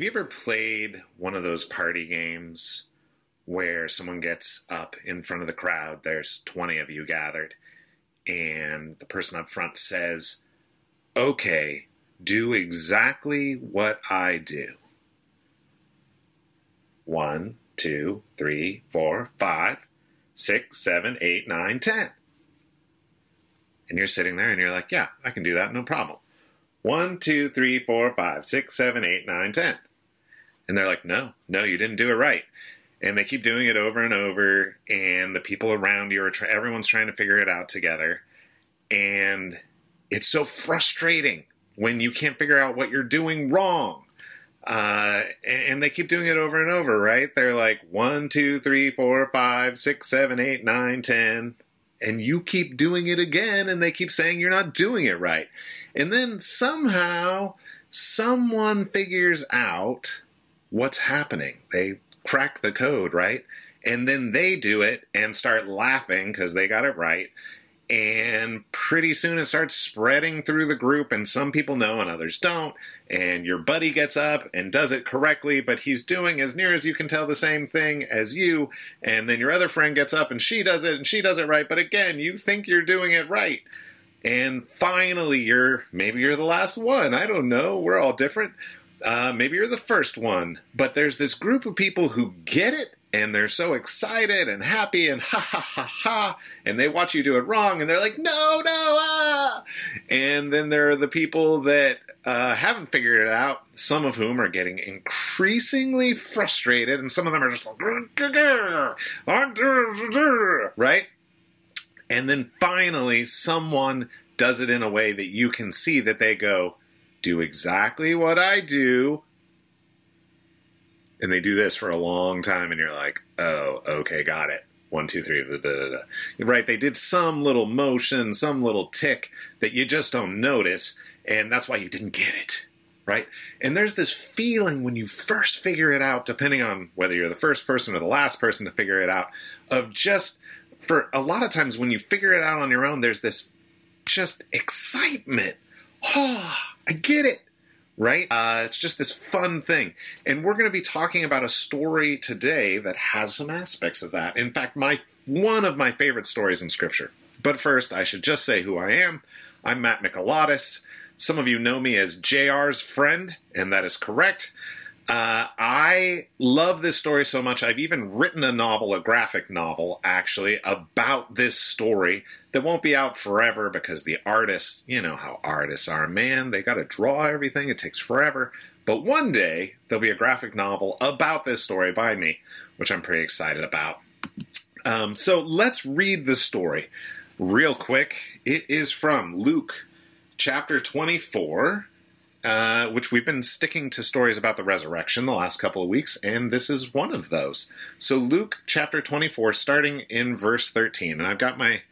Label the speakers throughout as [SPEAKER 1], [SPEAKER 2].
[SPEAKER 1] Have you ever played one of those party games where someone gets up in front of the crowd? There's 20 of you gathered, and the person up front says, Okay, do exactly what I do. One, two, three, four, five, six, seven, eight, nine, ten. And you're sitting there and you're like, Yeah, I can do that, no problem. One, two, three, four, five, six, seven, eight, nine, ten. And they're like, no, no, you didn't do it right. And they keep doing it over and over, and the people around you are try- everyone's trying to figure it out together. And it's so frustrating when you can't figure out what you're doing wrong. Uh, and, and they keep doing it over and over, right? They're like one, two, three, four, five, six, seven, eight, nine, ten, and you keep doing it again, and they keep saying you're not doing it right. And then somehow someone figures out what's happening. They crack the code, right? And then they do it and start laughing because they got it right. And pretty soon it starts spreading through the group, and some people know and others don't. And your buddy gets up and does it correctly, but he's doing, as near as you can tell, the same thing as you. And then your other friend gets up and she does it and she does it right, but again, you think you're doing it right and finally you're maybe you're the last one i don't know we're all different uh, maybe you're the first one but there's this group of people who get it and they're so excited and happy and ha ha ha ha and they watch you do it wrong and they're like no no ah! And then there are the people that uh, haven't figured it out some of whom are getting increasingly frustrated and some of them are just like right? And then finally, someone does it in a way that you can see that they go, do exactly what I do. And they do this for a long time, and you're like, oh, okay, got it. One, two, three, blah, blah, blah. right? They did some little motion, some little tick that you just don't notice, and that's why you didn't get it, right? And there's this feeling when you first figure it out, depending on whether you're the first person or the last person to figure it out, of just for a lot of times when you figure it out on your own, there's this just excitement. Oh, I get it. Right? Uh, it's just this fun thing. And we're going to be talking about a story today that has some aspects of that. In fact, my one of my favorite stories in Scripture. But first, I should just say who I am. I'm Matt Mikalatos. Some of you know me as JR's friend, and that is correct. Uh, I love this story so much. I've even written a novel, a graphic novel, actually, about this story that won't be out forever because the artists, you know how artists are, man, they got to draw everything. It takes forever. But one day, there'll be a graphic novel about this story by me, which I'm pretty excited about. Um, so let's read the story real quick. It is from Luke chapter 24 uh, which we've been sticking to stories about the resurrection the last couple of weeks, and this is one of those. So, Luke chapter 24, starting in verse 13. And I've got my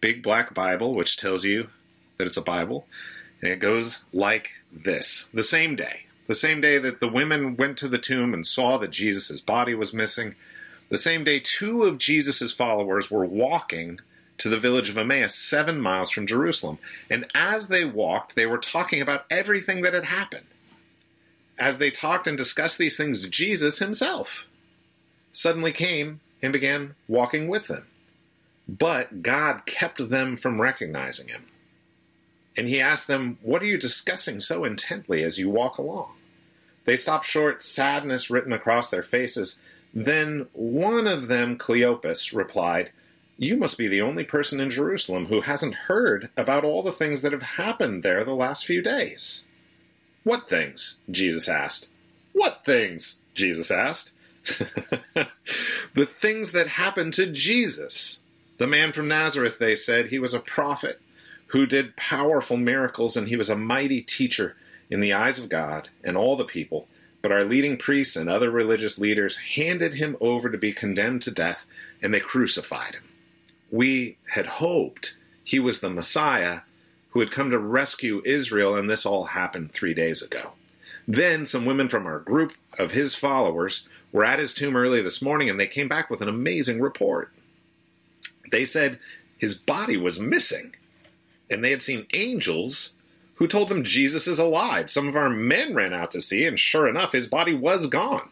[SPEAKER 1] big black Bible, which tells you that it's a Bible, and it goes like this The same day, the same day that the women went to the tomb and saw that Jesus' body was missing, the same day two of Jesus' followers were walking to the village of Emmaus, seven miles from Jerusalem. And as they walked, they were talking about everything that had happened. As they talked and discussed these things, Jesus himself suddenly came and began walking with them. But God kept them from recognizing him. And he asked them, What are you discussing so intently as you walk along? They stopped short, sadness written across their faces. Then one of them, Cleopas, replied, you must be the only person in Jerusalem who hasn't heard about all the things that have happened there the last few days. What things? Jesus asked. What things? Jesus asked. the things that happened to Jesus. The man from Nazareth, they said, he was a prophet who did powerful miracles and he was a mighty teacher in the eyes of God and all the people. But our leading priests and other religious leaders handed him over to be condemned to death and they crucified him we had hoped he was the Messiah who had come to rescue Israel, and this all happened three days ago. Then some women from our group of his followers were at his tomb early this morning, and they came back with an amazing report. They said his body was missing, and they had seen angels who told them Jesus is alive. Some of our men ran out to see, and sure enough, his body was gone,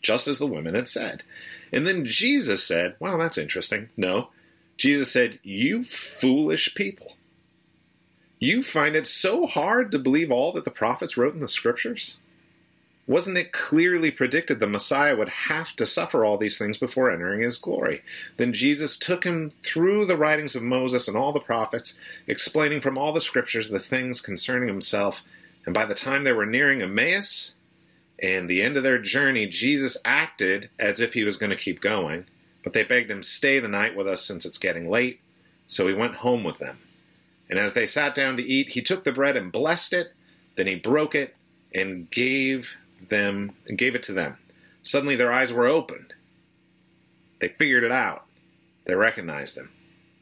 [SPEAKER 1] just as the women had said. And then Jesus said, Wow, that's interesting. No. Jesus said, You foolish people. You find it so hard to believe all that the prophets wrote in the scriptures? Wasn't it clearly predicted the Messiah would have to suffer all these things before entering his glory? Then Jesus took him through the writings of Moses and all the prophets, explaining from all the scriptures the things concerning himself. And by the time they were nearing Emmaus and the end of their journey, Jesus acted as if he was going to keep going. But they begged him, Stay the night with us since it's getting late. So he went home with them. And as they sat down to eat, he took the bread and blessed it. Then he broke it and gave them and gave it to them. Suddenly their eyes were opened. They figured it out. They recognized him.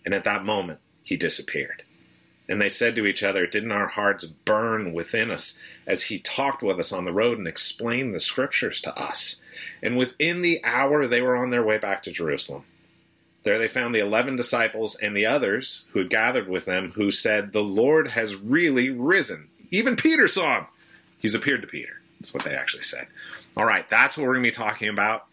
[SPEAKER 1] And at that moment, he disappeared. And they said to each other, Didn't our hearts burn within us as he talked with us on the road and explained the scriptures to us? And within the hour, they were on their way back to Jerusalem. There they found the eleven disciples and the others who had gathered with them, who said, The Lord has really risen. Even Peter saw him. He's appeared to Peter. That's what they actually said. All right, that's what we're going to be talking about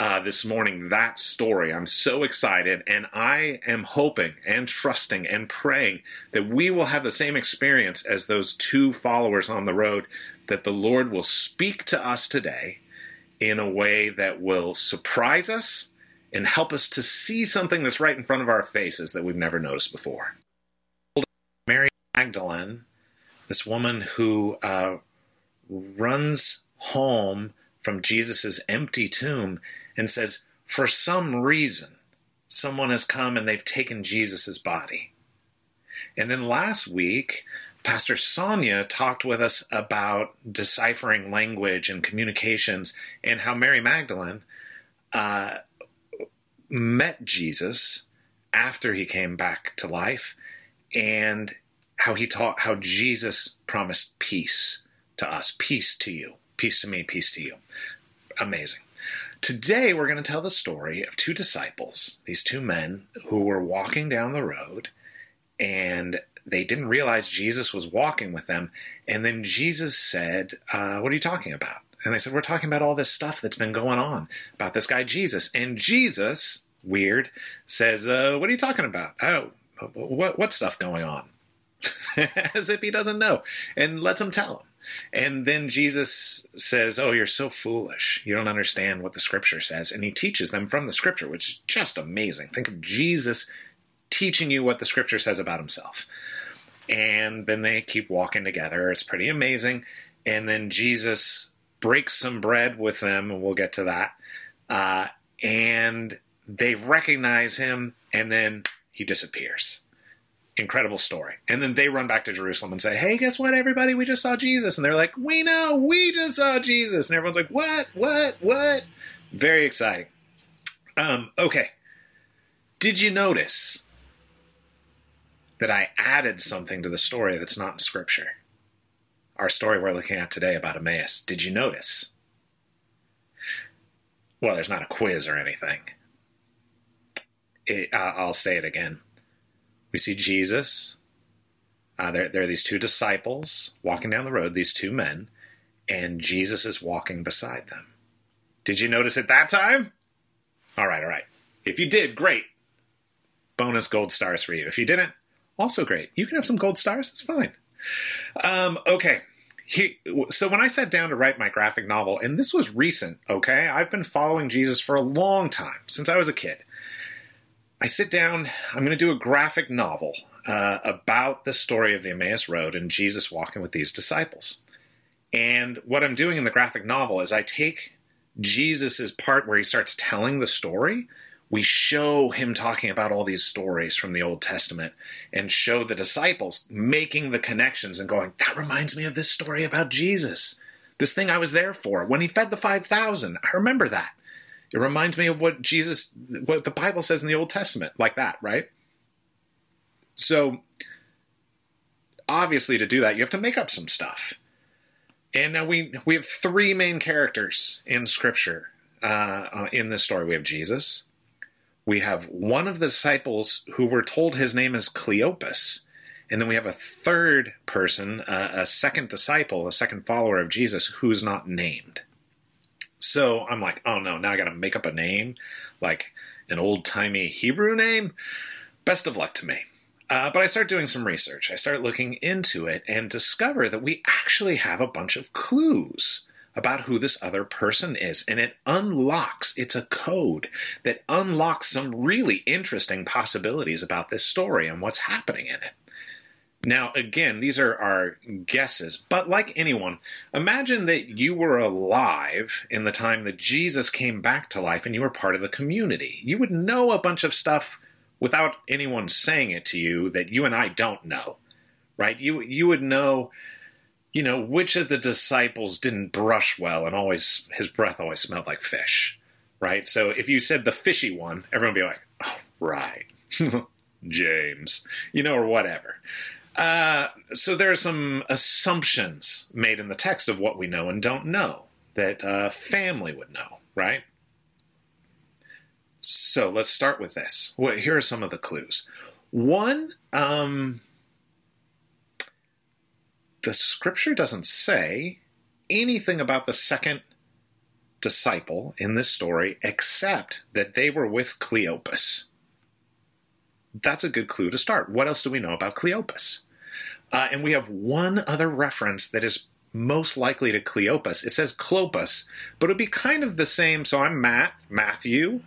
[SPEAKER 1] uh, this morning. That story. I'm so excited, and I am hoping and trusting and praying that we will have the same experience as those two followers on the road, that the Lord will speak to us today in a way that will surprise us and help us to see something that's right in front of our faces that we've never noticed before. Mary Magdalene, this woman who uh, runs home from Jesus' empty tomb and says, For some reason, someone has come and they've taken Jesus' body. And then last week, Pastor Sonia talked with us about deciphering language and communications and how Mary Magdalene uh, met Jesus after he came back to life and how he taught how Jesus promised peace to us. Peace to you. Peace to me. Peace to you. Amazing. Today, we're going to tell the story of two disciples, these two men who were walking down the road and they didn't realize Jesus was walking with them. And then Jesus said, uh, What are you talking about? And they said, We're talking about all this stuff that's been going on about this guy, Jesus. And Jesus, weird, says, uh, What are you talking about? Oh, what, what stuff going on? As if he doesn't know. And lets him tell him. And then Jesus says, Oh, you're so foolish. You don't understand what the scripture says. And he teaches them from the scripture, which is just amazing. Think of Jesus teaching you what the scripture says about himself. And then they keep walking together. It's pretty amazing. And then Jesus breaks some bread with them, and we'll get to that. Uh, and they recognize him, and then he disappears incredible story. And then they run back to Jerusalem and say, Hey, guess what, everybody? We just saw Jesus. And they're like, We know, we just saw Jesus. And everyone's like, What, what, what? Very exciting. Um, okay. Did you notice that I added something to the story that's not in Scripture? Our story we're looking at today about Emmaus. Did you notice? Well, there's not a quiz or anything. It, uh, I'll say it again we see Jesus. Uh, there, there are these two disciples walking down the road, these two men, and Jesus is walking beside them. Did you notice it that time? All right, all right. If you did, great. Bonus gold stars for you. If you didn't, also great. You can have some gold stars. It's fine. Um, okay. He, so when I sat down to write my graphic novel, and this was recent, okay, I've been following Jesus for a long time since I was a kid. I sit down, I'm going to do a graphic novel uh, about the story of the Emmaus Road and Jesus walking with these disciples. And what I'm doing in the graphic novel is I take Jesus's part where he starts telling the story. We show him talking about all these stories from the Old Testament and show the disciples making the connections and going, that reminds me of this story about Jesus. This thing I was there for when he fed the 5,000. I remember that. It reminds me of what Jesus, what the Bible says in the Old Testament, like that, right? So, obviously, to do that, you have to make up some stuff. And now we we have three main characters in Scripture uh, in this story. We have Jesus. We have one of the disciples who were told his name is Cleopas, And then we have a third person, uh, a second disciple, a second follower of Jesus who's not named. So I'm like, oh no, now I got to make up a name, like an old timey Hebrew name. Best of luck to me. Uh, but I start doing some research. I start looking into it and discover that we actually have a bunch of clues about who this other person is. And it unlocks, it's a code that unlocks some really interesting possibilities about this story and what's happening in it. Now, again, these are our guesses, but like anyone, imagine that you were alive in the time that Jesus came back to life and you were part of the community. You would know a bunch of stuff without anyone saying it to you that you and I don't know, right? You you would know, you know, which of the disciples didn't brush well and always his breath always smelled like fish, right? So if you said the fishy one, everyone would be like, oh, right, James, you know, or whatever. Uh, so there are some assumptions made in the text of what we know and don't know that uh, family would know, right? So let's start with this. Well, here are some of the clues. One, um, the scripture doesn't say anything about the second disciple in this story except that they were with Cleopas. That's a good clue to start. What else do we know about Cleopas? Uh, and we have one other reference that is most likely to Cleopas. It says Clopas, but it would be kind of the same. So I'm Matt, Matthew.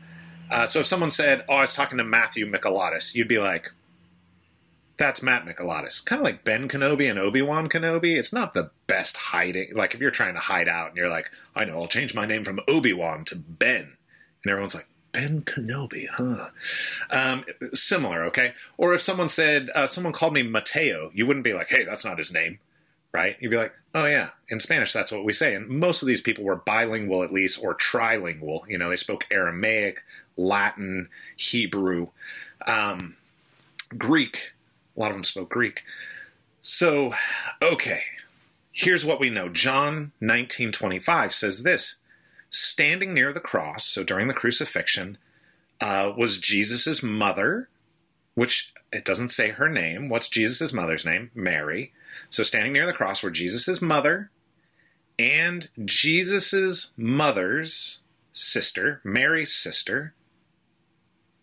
[SPEAKER 1] Uh, so if someone said, "Oh, I was talking to Matthew Mikalatos," you'd be like, "That's Matt Mikalatos." Kind of like Ben Kenobi and Obi Wan Kenobi. It's not the best hiding. Like if you're trying to hide out and you're like, "I know, I'll change my name from Obi Wan to Ben," and everyone's like, Ben Kenobi, huh? Um, similar, okay? Or if someone said, uh, someone called me Mateo, you wouldn't be like, hey, that's not his name, right? You'd be like, oh, yeah. In Spanish, that's what we say. And most of these people were bilingual, at least, or trilingual. You know, they spoke Aramaic, Latin, Hebrew, um, Greek. A lot of them spoke Greek. So, okay, here's what we know. John 19:25 says this: Standing near the cross, so during the crucifixion, uh, was Jesus' mother, which it doesn't say her name. What's Jesus' mother's name? Mary. So standing near the cross were Jesus' mother and Jesus' mother's sister, Mary's sister,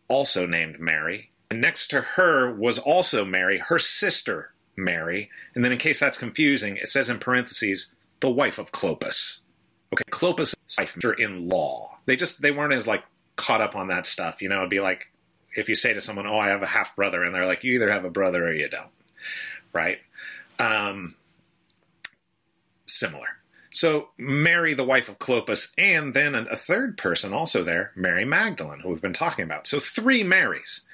[SPEAKER 1] also named Mary. Next to her was also Mary, her sister Mary. And then, in case that's confusing, it says in parentheses, the wife of Clopas. Okay, Clopas' wife in law. They just they weren't as like caught up on that stuff. You know, it'd be like if you say to someone, "Oh, I have a half brother," and they're like, "You either have a brother or you don't," right? Um, similar. So Mary, the wife of Clopas, and then a third person also there, Mary Magdalene, who we've been talking about. So three Marys,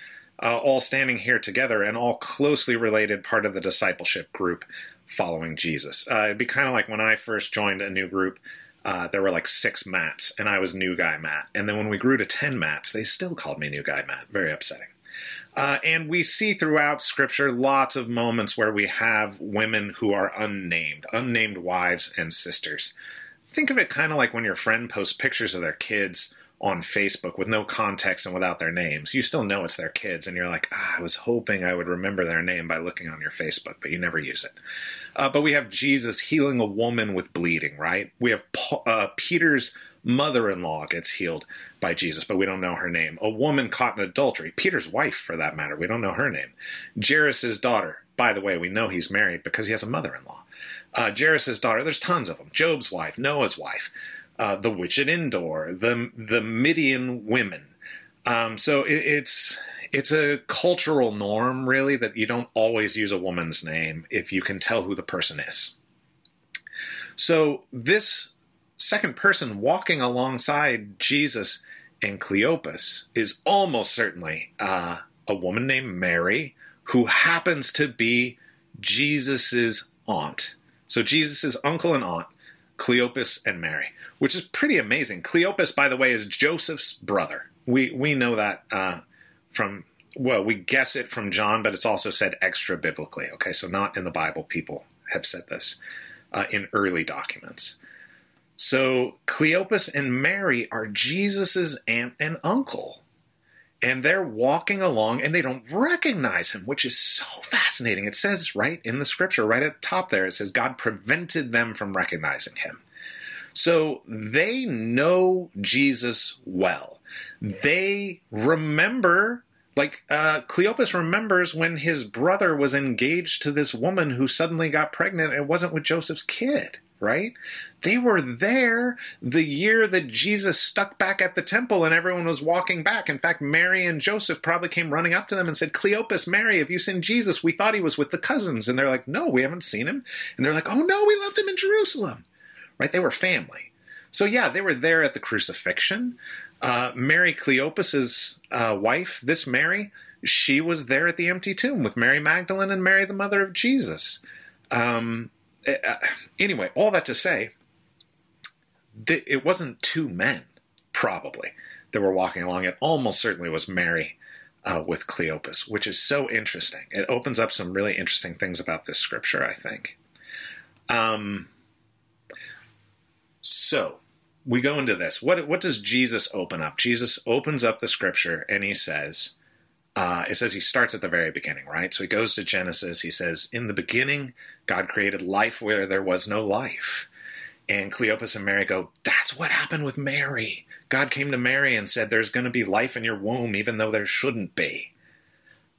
[SPEAKER 1] uh, all standing here together and all closely related, part of the discipleship group following Jesus. Uh, it'd be kind of like when I first joined a new group. Uh, there were like six Matts, and I was new guy Matt. And then when we grew to 10 Matts, they still called me new guy Matt. Very upsetting. Uh, and we see throughout Scripture lots of moments where we have women who are unnamed, unnamed wives and sisters. Think of it kind of like when your friend posts pictures of their kids on Facebook with no context and without their names. You still know it's their kids, and you're like, ah, I was hoping I would remember their name by looking on your Facebook, but you never use it. Uh, but we have Jesus healing a woman with bleeding, right? We have uh, Peter's mother in law gets healed by Jesus, but we don't know her name. A woman caught in adultery, Peter's wife for that matter, we don't know her name. Jairus' daughter, by the way, we know he's married because he has a mother in law. Uh, Jairus' daughter, there's tons of them. Job's wife, Noah's wife, uh, the witch at Endor, the, the Midian women. Um, so it, it's it's a cultural norm, really, that you don't always use a woman's name if you can tell who the person is. So this second person walking alongside Jesus and Cleopas is almost certainly uh, a woman named Mary who happens to be Jesus's aunt. So Jesus's uncle and aunt, Cleopas and Mary, which is pretty amazing. Cleopas, by the way, is Joseph's brother. We we know that uh, from well, we guess it from John, but it's also said extra biblically. Okay, so not in the Bible. People have said this uh, in early documents. So Cleopas and Mary are Jesus's aunt and uncle. And they're walking along and they don't recognize him, which is so fascinating. It says right in the scripture, right at the top there, it says God prevented them from recognizing him. So they know Jesus well. They remember, like uh, Cleopas remembers when his brother was engaged to this woman who suddenly got pregnant. And it wasn't with Joseph's kid, right? They were there the year that Jesus stuck back at the temple and everyone was walking back. In fact, Mary and Joseph probably came running up to them and said, Cleopas, Mary, have you seen Jesus? We thought he was with the cousins. And they're like, No, we haven't seen him. And they're like, Oh, no, we left him in Jerusalem. Right? They were family. So, yeah, they were there at the crucifixion. Uh, Mary Cleopas's uh, wife, this Mary, she was there at the empty tomb with Mary Magdalene and Mary, the mother of Jesus. Um, anyway, all that to say, th- it wasn't two men, probably, that were walking along. It almost certainly was Mary uh, with Cleopas, which is so interesting. It opens up some really interesting things about this scripture, I think. Um, so we go into this. What what does Jesus open up? Jesus opens up the scripture and he says, uh, it says he starts at the very beginning, right? So he goes to Genesis. He says, In the beginning, God created life where there was no life. And Cleopas and Mary go, That's what happened with Mary. God came to Mary and said, There's going to be life in your womb, even though there shouldn't be.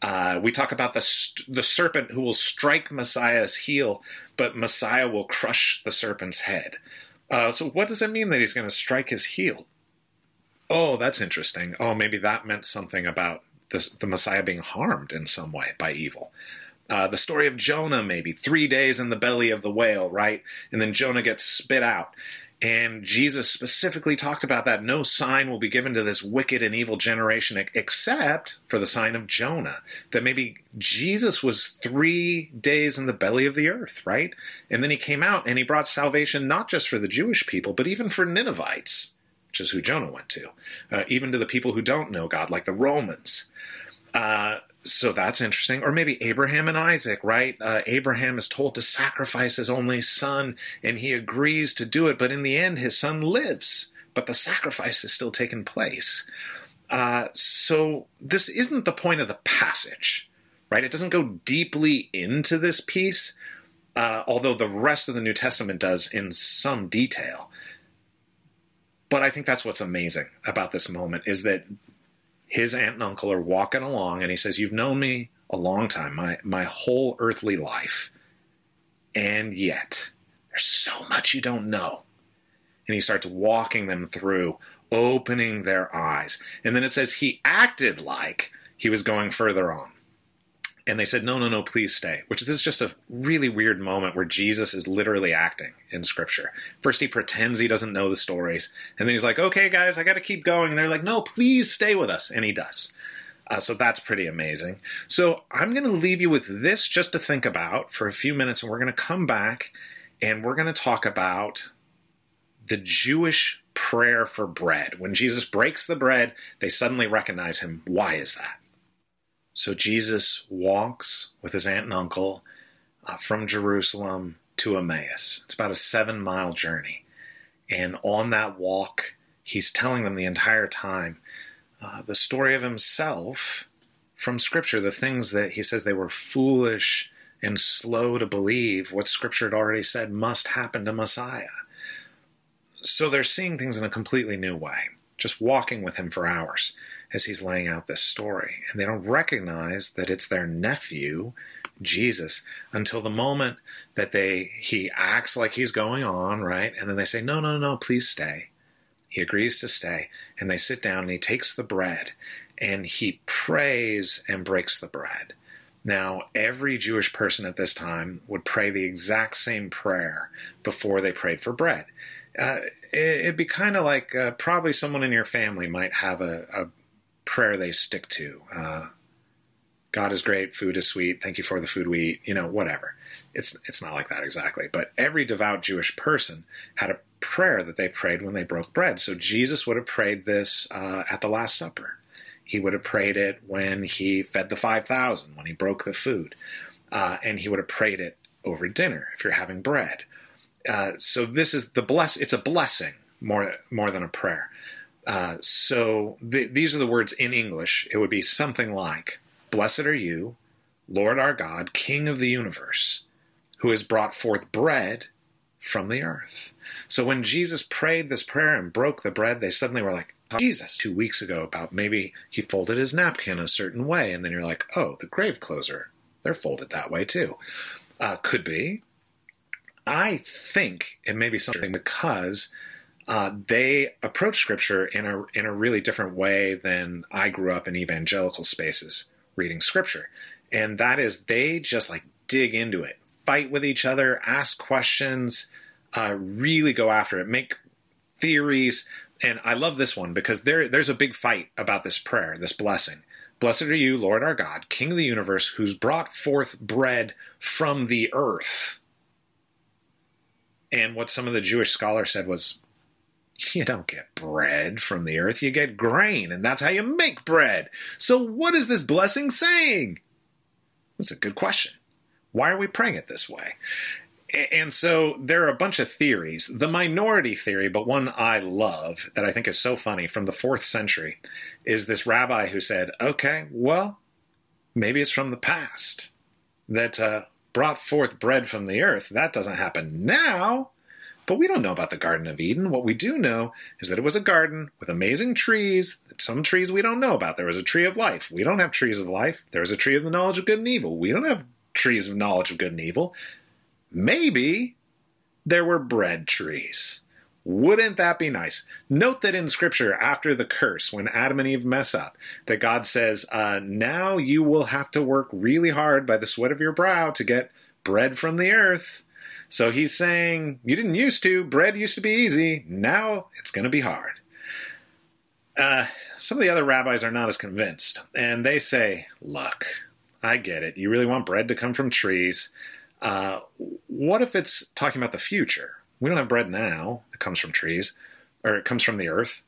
[SPEAKER 1] Uh, we talk about the, the serpent who will strike Messiah's heel, but Messiah will crush the serpent's head. Uh, so, what does it mean that he's going to strike his heel? Oh, that's interesting. Oh, maybe that meant something about the Messiah being harmed in some way by evil. Uh, the story of Jonah, maybe three days in the belly of the whale, right? And then Jonah gets spit out. And Jesus specifically talked about that. No sign will be given to this wicked and evil generation except for the sign of Jonah. That maybe Jesus was three days in the belly of the earth, right? And then he came out and he brought salvation not just for the Jewish people, but even for Ninevites, which is who Jonah went to, uh, even to the people who don't know God, like the Romans. Uh, so that's interesting. Or maybe Abraham and Isaac, right? Uh, Abraham is told to sacrifice his only son, and he agrees to do it, but in the end, his son lives, but the sacrifice is still taking place. Uh, so this isn't the point of the passage, right? It doesn't go deeply into this piece, uh, although the rest of the New Testament does in some detail. But I think that's what's amazing about this moment is that his aunt and uncle are walking along and he says, You've known me a long time, my, my whole earthly life. And yet, there's so much you don't know. And he starts walking them through, opening their eyes. And then it says he acted like he was going further on and they said, "No, no, no, please stay." Which is just a really weird moment where Jesus is literally acting in Scripture. First, he pretends he doesn't know the stories, and then he's like, "Okay, guys, I got to keep going." And they're like, "No, please stay with us," and he does. Uh, so that's pretty amazing. So I'm going to leave you with this just to think about for a few minutes, and we're going to come back and we're going to talk about the Jewish prayer for bread. When Jesus breaks the bread, they suddenly recognize him. Why is that? So Jesus walks with his aunt and uncle uh, from Jerusalem to Emmaus. It's about a seven mile journey. And on that walk, he's telling them the entire time uh, the story of himself from Scripture, the things that he says they were foolish and slow to believe what Scripture had already said must happen to Messiah. So they're seeing things in a completely new way, just walking with him for hours as he's laying out this story. And they don't recognize that it's their nephew, Jesus, until the moment that they he acts like he's going on, right? And then they say, No, no, no, please stay. He agrees to stay. And they sit down and he takes the bread and he prays and breaks the bread. Now, every Jewish person at this time would pray the exact same prayer before they prayed for bread. Uh, it, would be kind of like uh, probably someone in your family might have a, a prayer they stick to. Uh, God is great, food is sweet. Thank you for the food we eat. You know, whatever. It's it's not like that exactly, but every devout Jewish person had a prayer that they prayed when they broke bread. So Jesus would have prayed this uh, at the Last Supper. He would have prayed it when he fed the five thousand, when he broke the food, uh, and he would have prayed it over dinner if you're having bread. Uh, so this is the bless. It's a blessing more more than a prayer. Uh, so th- these are the words in English. It would be something like, Blessed are you, Lord our God, King of the universe, who has brought forth bread from the earth. So when Jesus prayed this prayer and broke the bread, they suddenly were like, Jesus, two weeks ago, about maybe he folded his napkin a certain way. And then you're like, oh, the grave closer, they're folded that way too. Uh, could be. I think it may be something because uh, they approach scripture in a in a really different way than I grew up in evangelical spaces reading scripture, and that is they just like dig into it, fight with each other, ask questions, uh, really go after it, make theories. And I love this one because there there's a big fight about this prayer, this blessing. Blessed are you, Lord our God, King of the universe, who's brought forth bread from the earth. And what some of the Jewish scholars said was, you don't get bread from the earth, you get grain, and that's how you make bread. So, what is this blessing saying? That's a good question. Why are we praying it this way? And so there are a bunch of theories. The minority theory, but one I love that I think is so funny from the fourth century, is this rabbi who said, okay, well, maybe it's from the past that uh, brought forth bread from the earth. That doesn't happen now. But we don't know about the Garden of Eden. What we do know is that it was a garden with amazing trees, some trees we don't know about. There was a tree of life. We don't have trees of life. There was a tree of the knowledge of good and evil. We don't have trees of knowledge of good and evil. Maybe there were bread trees. Wouldn't that be nice? Note that in Scripture, after the curse, when Adam and Eve mess up, that God says, uh, Now you will have to work really hard by the sweat of your brow to get bread from the earth. So he's saying, You didn't used to. Bread used to be easy. Now it's going to be hard. Uh, some of the other rabbis are not as convinced, and they say, Look, I get it. You really want bread to come from trees. Uh, what if it's talking about the future? We don't have bread now that comes from trees, or it comes from the earth.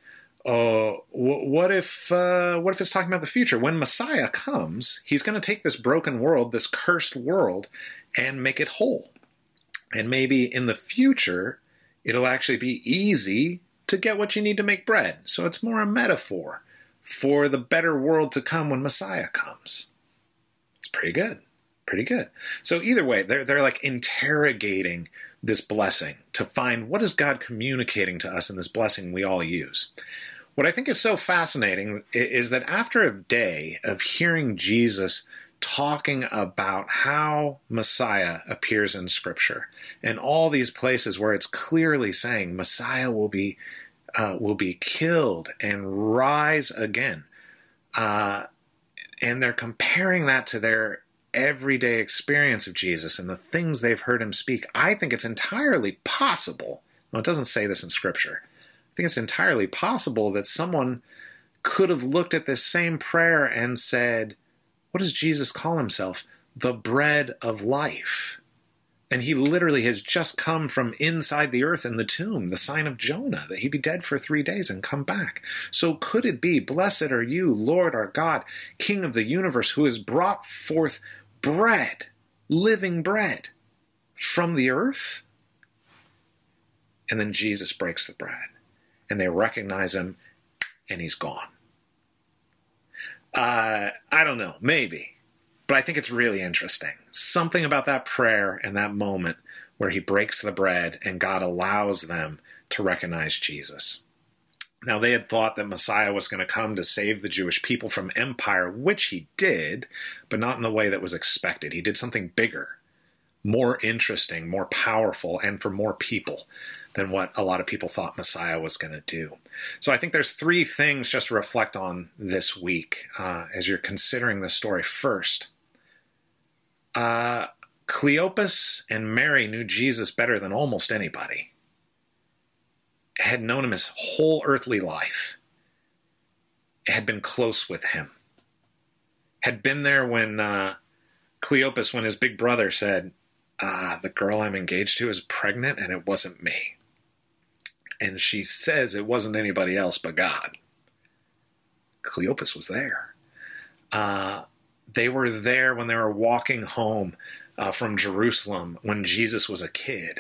[SPEAKER 1] Uh, what if uh, what if it's talking about the future? When Messiah comes, he's going to take this broken world, this cursed world, and make it whole. And maybe in the future, it'll actually be easy to get what you need to make bread. So it's more a metaphor for the better world to come when Messiah comes. It's pretty good. Pretty good. So either way, they're they're like interrogating this blessing to find what is God communicating to us in this blessing we all use. What I think is so fascinating is that after a day of hearing Jesus talking about how Messiah appears in Scripture and all these places where it's clearly saying Messiah will be uh, will be killed and rise again, uh, and they're comparing that to their everyday experience of Jesus and the things they've heard him speak, I think it's entirely possible. Well, it doesn't say this in Scripture. I think it's entirely possible that someone could have looked at this same prayer and said, What does Jesus call himself? The bread of life. And he literally has just come from inside the earth in the tomb, the sign of Jonah, that he'd be dead for three days and come back. So could it be, Blessed are you, Lord our God, King of the universe, who has brought forth bread, living bread, from the earth? And then Jesus breaks the bread, and they recognize him, and he's gone. Uh, I don't know, maybe. But I think it's really interesting. Something about that prayer and that moment where he breaks the bread and God allows them to recognize Jesus. Now, they had thought that Messiah was going to come to save the Jewish people from empire, which he did, but not in the way that was expected. He did something bigger, more interesting, more powerful, and for more people than what a lot of people thought Messiah was going to do. So I think there's three things just to reflect on this week uh, as you're considering the story. First, uh, Cleopas and Mary knew Jesus better than almost anybody, had known him his whole earthly life, had been close with him, had been there when uh, Cleopas, when his big brother said, ah, The girl I'm engaged to is pregnant and it wasn't me. And she says it wasn't anybody else but God. Cleopas was there. Uh, they were there when they were walking home uh, from Jerusalem when Jesus was a kid,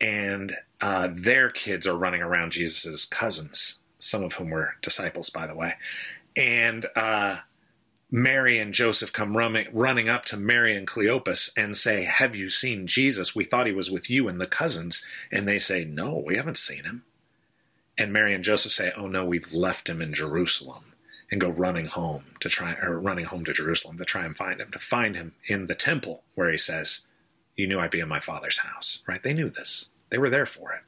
[SPEAKER 1] and uh, their kids are running around Jesus' cousins some of whom were disciples, by the way. And uh, Mary and Joseph come running, running up to Mary and Cleopas and say, Have you seen Jesus? We thought he was with you and the cousins. And they say, No, we haven't seen him. And Mary and Joseph say, Oh no, we've left him in Jerusalem and go running home to try or running home to Jerusalem to try and find him, to find him in the temple where he says, You knew I'd be in my father's house. Right? They knew this. They were there for it.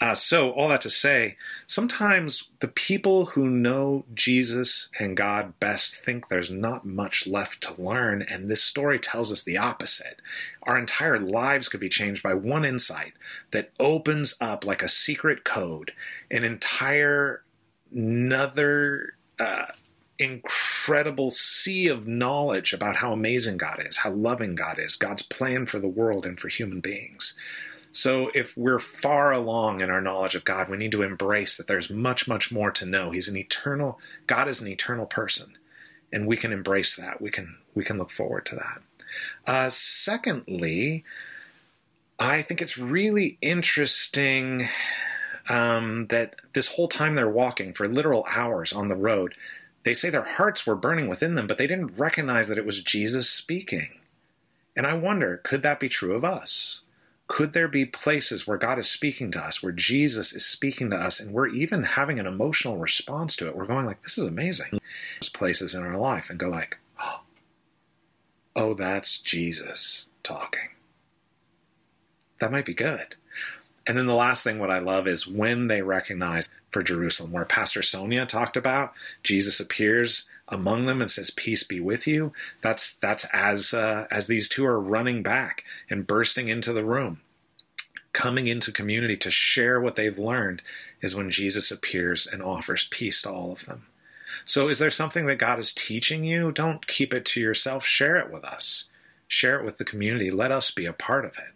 [SPEAKER 1] Uh, so, all that to say, sometimes the people who know Jesus and God best think there's not much left to learn, and this story tells us the opposite. Our entire lives could be changed by one insight that opens up like a secret code an entire another uh, incredible sea of knowledge about how amazing God is, how loving God is, God's plan for the world and for human beings. So if we're far along in our knowledge of God, we need to embrace that there's much, much more to know. He's an eternal God is an eternal person, and we can embrace that. We can we can look forward to that. Uh, secondly, I think it's really interesting um, that this whole time they're walking for literal hours on the road, they say their hearts were burning within them, but they didn't recognize that it was Jesus speaking. And I wonder, could that be true of us? Could there be places where God is speaking to us, where Jesus is speaking to us, and we're even having an emotional response to it? We're going like, "This is amazing." There's places in our life and go like, "Oh, oh that's Jesus talking." That might be good. And then the last thing, what I love is when they recognize for Jerusalem, where Pastor Sonia talked about, Jesus appears among them and says, "Peace be with you." That's that's as uh, as these two are running back and bursting into the room, coming into community to share what they've learned, is when Jesus appears and offers peace to all of them. So, is there something that God is teaching you? Don't keep it to yourself. Share it with us. Share it with the community. Let us be a part of it.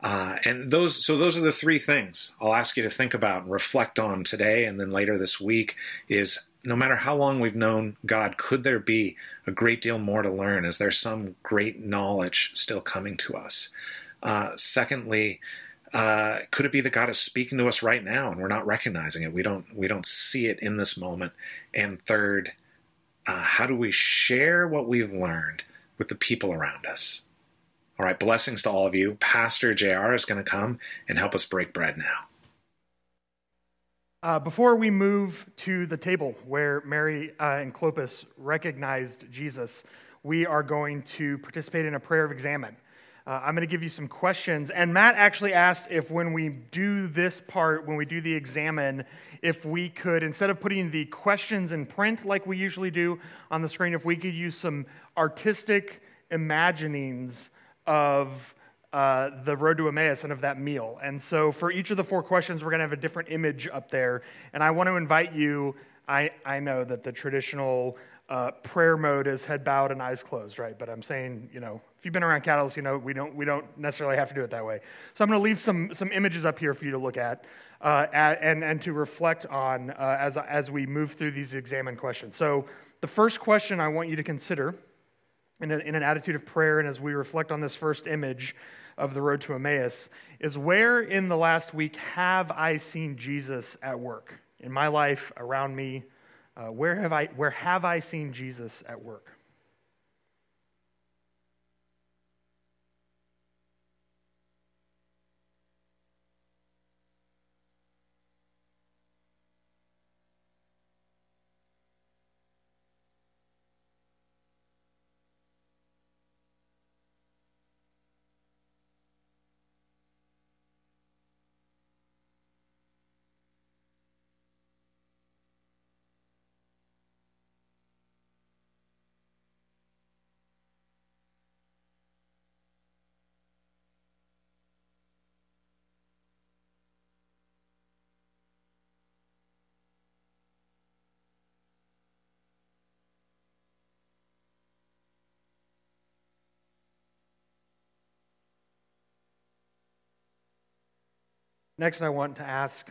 [SPEAKER 1] Uh, and those, so those are the three things I'll ask you to think about and reflect on today, and then later this week. Is no matter how long we've known God, could there be a great deal more to learn? Is there some great knowledge still coming to us? Uh, secondly, uh, could it be that God is speaking to us right now and we're not recognizing it? We don't we don't see it in this moment. And third, uh, how do we share what we've learned with the people around us? All right, blessings to all of you. Pastor JR is going to come and help us break bread now.
[SPEAKER 2] Uh, before we move to the table where Mary uh, and Clopas recognized Jesus, we are going to participate in a prayer of examen. Uh, I'm going to give you some questions. And Matt actually asked if when we do this part, when we do the examen, if we could, instead of putting the questions in print like we usually do on the screen, if we could use some artistic imaginings of uh, the road to Emmaus and of that meal. And so for each of the four questions, we're going to have a different image up there. And I want to invite you. I, I know that the traditional uh, prayer mode is head bowed and eyes closed, right? But I'm saying, you know, if you've been around Catalyst, you know we don't we don't necessarily have to do it that way. So I'm going to leave some some images up here for you to look at, uh, and and to reflect on uh, as as we move through these examen questions. So the first question I want you to consider in, a, in an attitude of prayer, and as we reflect on this first image of the road to Emmaus, is where in the last week have I seen Jesus at work? In my life, around me, uh, where, have I, where have I seen Jesus at work? Next, I want to ask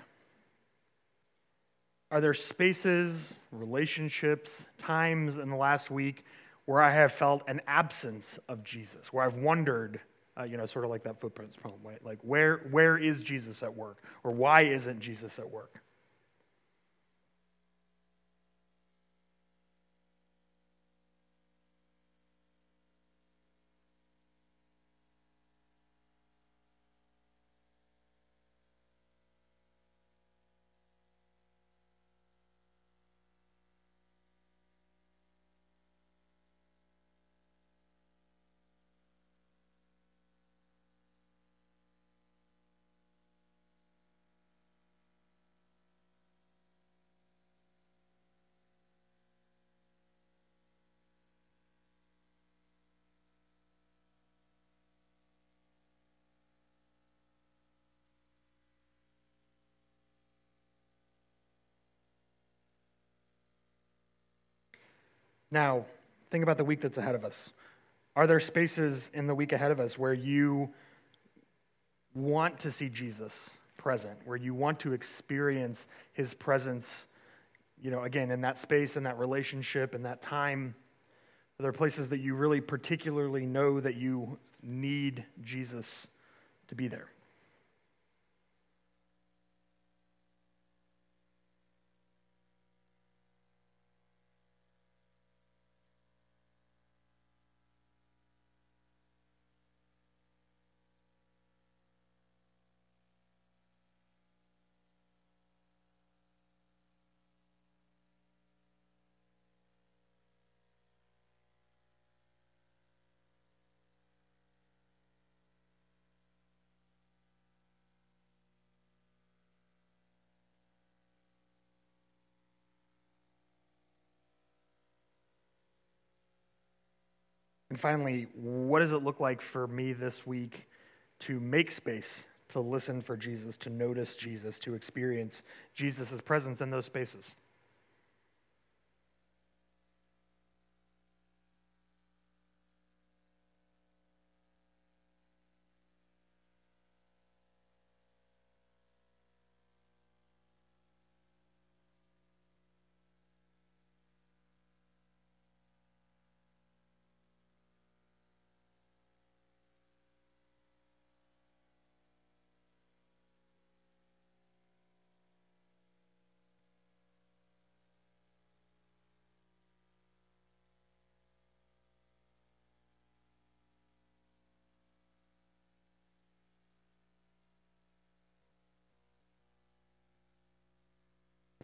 [SPEAKER 2] Are there spaces, relationships, times in the last week where I have felt an absence of Jesus, where I've wondered, uh, you know, sort of like that footprints poem, right? Like, where, where is Jesus at work? Or why isn't Jesus at work? Now, think about the week that's ahead of us. Are there spaces in the week ahead of us where you want to see Jesus present, where you want to experience his presence, you know, again, in that space, in that relationship, in that time? Are there places that you really particularly know that you need Jesus to be there? And finally, what does it look like for me this week to make space to listen for Jesus, to notice Jesus, to experience Jesus' presence in those spaces?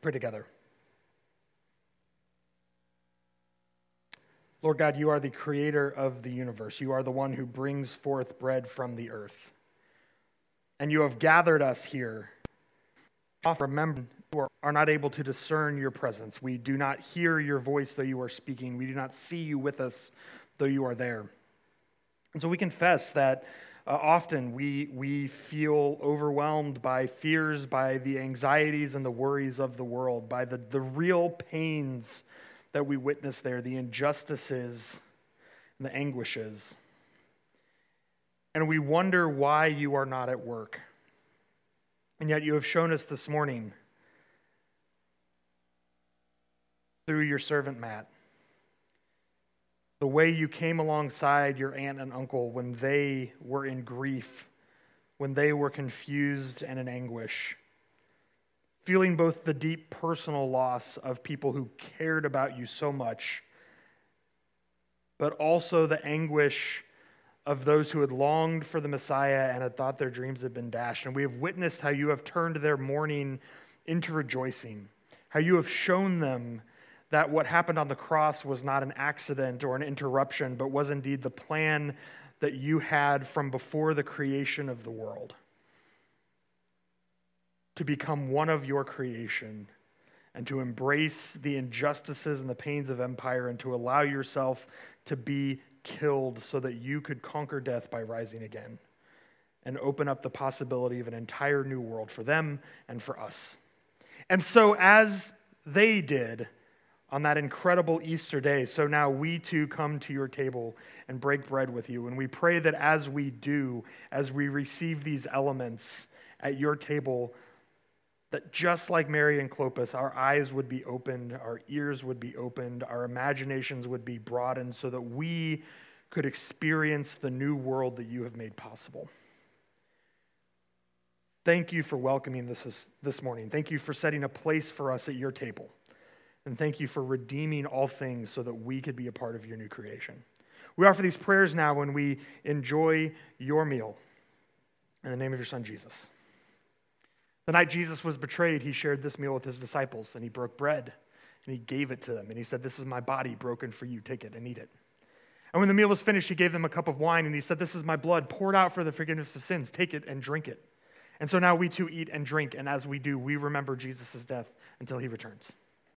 [SPEAKER 2] Pray together. Lord God, you are the creator of the universe. You are the one who brings forth bread from the earth. And you have gathered us here. Remember, who are not able to discern your presence. We do not hear your voice, though you are speaking. We do not see you with us, though you are there. And so we confess that uh, often we, we feel overwhelmed by fears, by the anxieties and the worries of the world, by the, the real pains that we witness there, the injustices and the anguishes. And we wonder why you are not at work. And yet you have shown us this morning through your servant Matt the way you came alongside your aunt and uncle when they were in grief, when they were confused and in anguish, feeling both the deep personal loss of people who cared about you so much, but also the anguish of those who had longed for the Messiah and had thought their dreams had been dashed. And we have witnessed how you have turned their mourning into rejoicing, how you have shown them that what happened on the cross was not an accident or an interruption, but was indeed the plan that you had from before the creation of the world to become one of your creation and to embrace the injustices and the pains of empire and to allow yourself to be killed so that you could conquer death by rising again and open up the possibility of an entire new world for them and for us. And so, as they did, on that incredible Easter day. So now we too come to your table and break bread with you. And we pray that as we do, as we receive these elements at your table, that just like Mary and Clopas, our eyes would be opened, our ears would be opened, our imaginations would be broadened so that we could experience the new world that you have made possible. Thank you for welcoming this this morning. Thank you for setting a place for us at your table. And thank you for redeeming all things so that we could be a part of your new creation. We offer these prayers now when we enjoy your meal. In the name of your son, Jesus. The night Jesus was betrayed, he shared this meal with his disciples, and he broke bread, and he gave it to them. And he said, This is my body broken for you. Take it and eat it. And when the meal was finished, he gave them a cup of wine, and he said, This is my blood poured out for the forgiveness of sins. Take it and drink it. And so now we too eat and drink, and as we do, we remember Jesus' death until he returns.